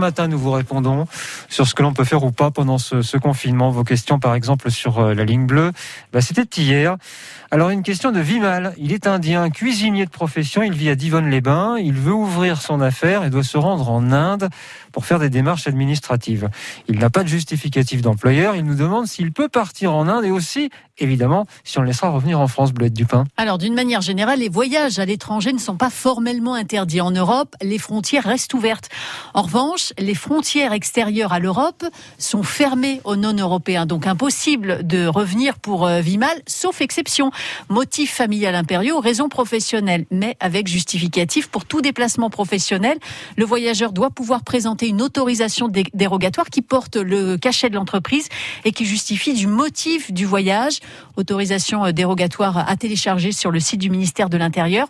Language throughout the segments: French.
matin, nous vous répondons sur ce que l'on peut faire ou pas pendant ce, confinement. Vos questions, par exemple, sur euh, la ligne bleue, bah, c'était hier. Alors, une question de Vimal. Il est indien, cuisinier de profession. Il vit à Divonne-les-Bains. Il veut ouvrir son affaire et doit se rendre en Inde pour faire des démarches administratives. Il n'a pas de justificatif d'employeur. Il nous demande s'il peut partir en Inde et aussi, évidemment, si on le laissera revenir en France, Bleuette Dupin. Alors, d'une manière générale, les voyages à l'étranger ne sont pas formellement interdits. En Europe, les frontières restent ouvertes. En revanche, les frontières extérieures à l'Europe sont fermées aux non-européens. Donc, impossible de revenir pour euh, Vimal, sauf exception. Motif familial impériaux, raison professionnelle, mais avec justificatif pour tout déplacement professionnel. Le voyageur doit pouvoir présenter une autorisation dérogatoire qui porte le cachet de l'entreprise et qui justifie du motif du voyage. Autorisation euh, dérogatoire à télécharger sur le site du ministère de l'Intérieur.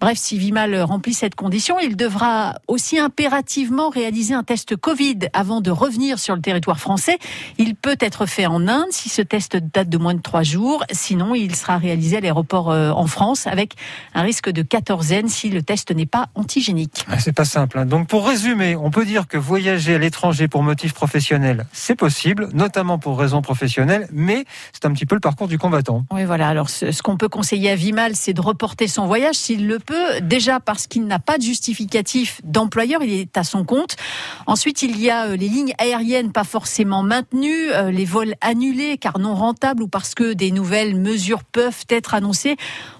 Bref, si Vimal remplit cette condition, il devra aussi impérativement réaliser un test Covid avant de revenir sur le territoire français. Il peut être fait en Inde si ce test date de moins de trois jours. Sinon, il sera réalisé à l'aéroport euh, en France avec un risque de quatorzaine si le test n'est pas antigénique. Ah, c'est pas simple. Hein. Donc, pour résumer, on peut dire que voyager à l'étranger pour motif professionnel, c'est possible, notamment pour raison professionnelle, mais c'est un petit peu le parcours du combattant. Oui, voilà. Alors, ce, qu'on peut conseiller à Vimal, c'est de reporter son voyage s'il le peut. Déjà parce qu'il n'a pas de justificatif d'employeur, il est à son compte. Ensuite, il y a euh, les lignes aériennes pas forcément maintenues, euh, les vols annulés car non rentables ou parce que des nouvelles mesures peuvent être annoncées.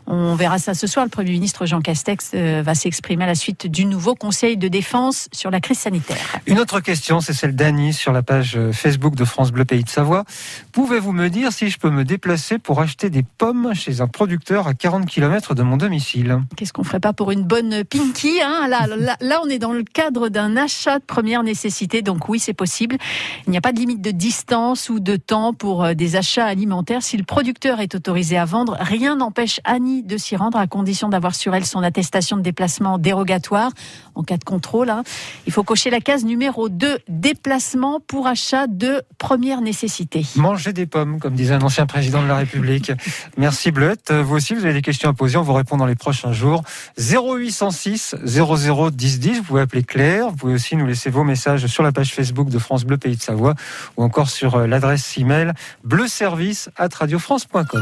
On verra ça ce soir. Le Premier ministre Jean Castex euh, va s'exprimer à la suite du nouveau Conseil de défense sur la crise sanitaire. Une autre question, c'est celle d'Annie sur la page Facebook de France Bleu Pays de Savoie. Pouvez-vous me dire si je peux me déplacer pour acheter des pommes chez un producteur à 40 km de mon domicile Qu'est-ce qu'on ferait pas pour une bonne pinky hein? Là, là, on est dans le cadre d'un achat de première nécessité, donc oui, c'est possible. Il n'y a pas de limite de distance ou de temps pour euh, des achats alimentaires. Si le producteur est autorisé à vendre, rien n'empêche Annie de s'y rendre à condition d'avoir sur elle son attestation de déplacement dérogatoire en cas de contrôle. Hein. Il faut cocher la case numéro 2, déplacement pour achat de première nécessité. Manger des pommes, comme disait un ancien président de la République. Merci Bleuette. Vous aussi, vous avez des questions à poser, on vous répond dans les prochains jours. 0806 00 10 10, vous pouvez appeler Claire. Vous pouvez aussi nous laisser vos messages sur la page Facebook de France Bleu Pays de Savoie ou encore sur euh, l'adresse email bleuservice at radiofrance.com.